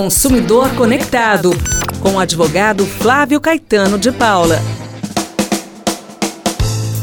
Consumidor Conectado, com o advogado Flávio Caetano de Paula.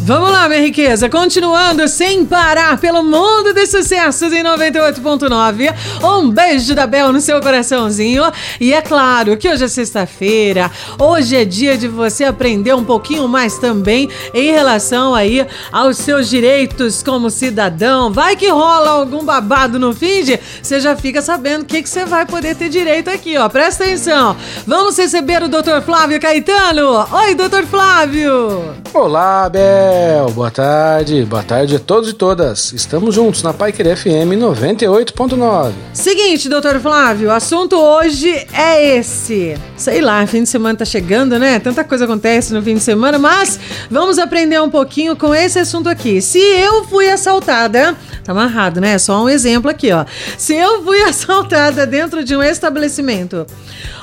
Vamos lá, minha riqueza. Continuando sem parar pelo mundo de sucessos em 98.9. Um beijo da Bel no seu coraçãozinho. E é claro que hoje é sexta-feira. Hoje é dia de você aprender um pouquinho mais também em relação aí aos seus direitos como cidadão. Vai que rola algum babado no fim de, você já fica sabendo o que, que você vai poder ter direito aqui, ó. Presta atenção. Vamos receber o Dr. Flávio Caetano. Oi, Dr. Flávio. Olá, Bel. Rafael, boa tarde, boa tarde a todos e todas. Estamos juntos na Paiquer FM 98.9. Seguinte, doutor Flávio, o assunto hoje é esse. Sei lá, fim de semana tá chegando, né? Tanta coisa acontece no fim de semana, mas vamos aprender um pouquinho com esse assunto aqui. Se eu fui assaltada, tá amarrado, né? Só um exemplo aqui, ó. Se eu fui assaltada dentro de um estabelecimento,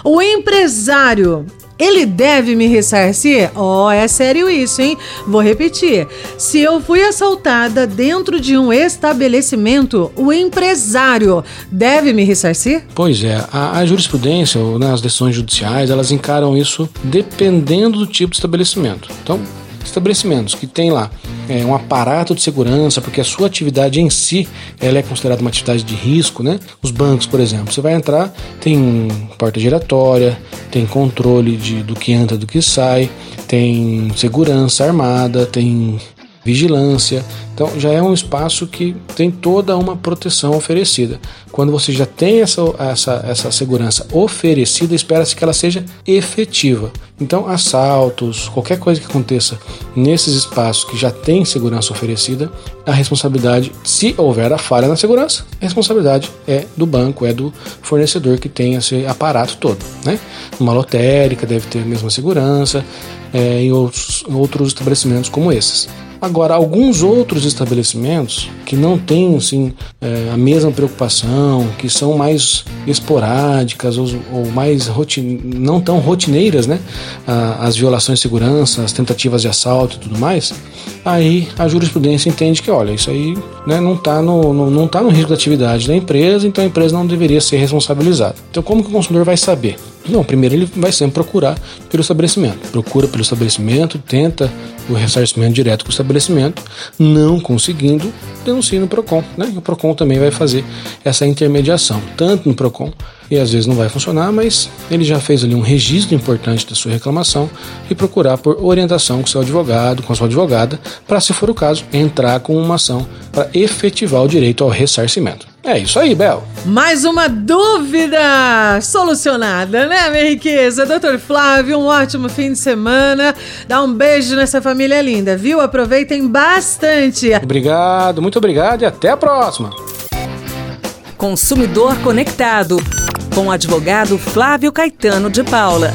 o empresário ele deve me ressarcir? Ó, oh, é sério isso, hein? Vou repetir. Se eu fui assaltada dentro de um estabelecimento, o empresário deve me ressarcir? Pois é, a, a jurisprudência ou né, as decisões judiciais, elas encaram isso dependendo do tipo de estabelecimento. Então, estabelecimentos que tem lá é, um aparato de segurança, porque a sua atividade em si ela é considerada uma atividade de risco, né? Os bancos, por exemplo, você vai entrar, tem porta giratória, tem controle de, do que entra, do que sai, tem segurança armada, tem vigilância. Então já é um espaço que tem toda uma proteção oferecida. Quando você já tem essa, essa, essa segurança oferecida, espera-se que ela seja efetiva. Então, assaltos, qualquer coisa que aconteça nesses espaços que já tem segurança oferecida, a responsabilidade, se houver a falha na segurança, a responsabilidade é do banco, é do fornecedor que tem esse aparato todo. Né? Uma lotérica deve ter a mesma segurança, é, em outros, outros estabelecimentos como esses. Agora, alguns outros estabelecimentos que não têm assim, é, a mesma preocupação, que são mais esporádicas ou, ou mais não tão rotineiras, né? as violações de segurança, as tentativas de assalto e tudo mais, aí a jurisprudência entende que, olha, isso aí né, não está no, no, não tá no risco da atividade da empresa, então a empresa não deveria ser responsabilizada. Então, como que o consumidor vai saber? Não, primeiro ele vai sempre procurar pelo estabelecimento. Procura pelo estabelecimento, tenta o ressarcimento direto com o estabelecimento, não conseguindo, denuncia no PROCON. Né? E o PROCON também vai fazer essa intermediação, tanto no PROCON, e às vezes não vai funcionar, mas ele já fez ali um registro importante da sua reclamação e procurar por orientação com seu advogado, com a sua advogada, para, se for o caso, entrar com uma ação para efetivar o direito ao ressarcimento. É isso aí, Bel. Mais uma dúvida solucionada, né, minha riqueza? Doutor Flávio, um ótimo fim de semana. Dá um beijo nessa família linda, viu? Aproveitem bastante. Obrigado, muito obrigado e até a próxima. Consumidor Conectado, com o advogado Flávio Caetano de Paula.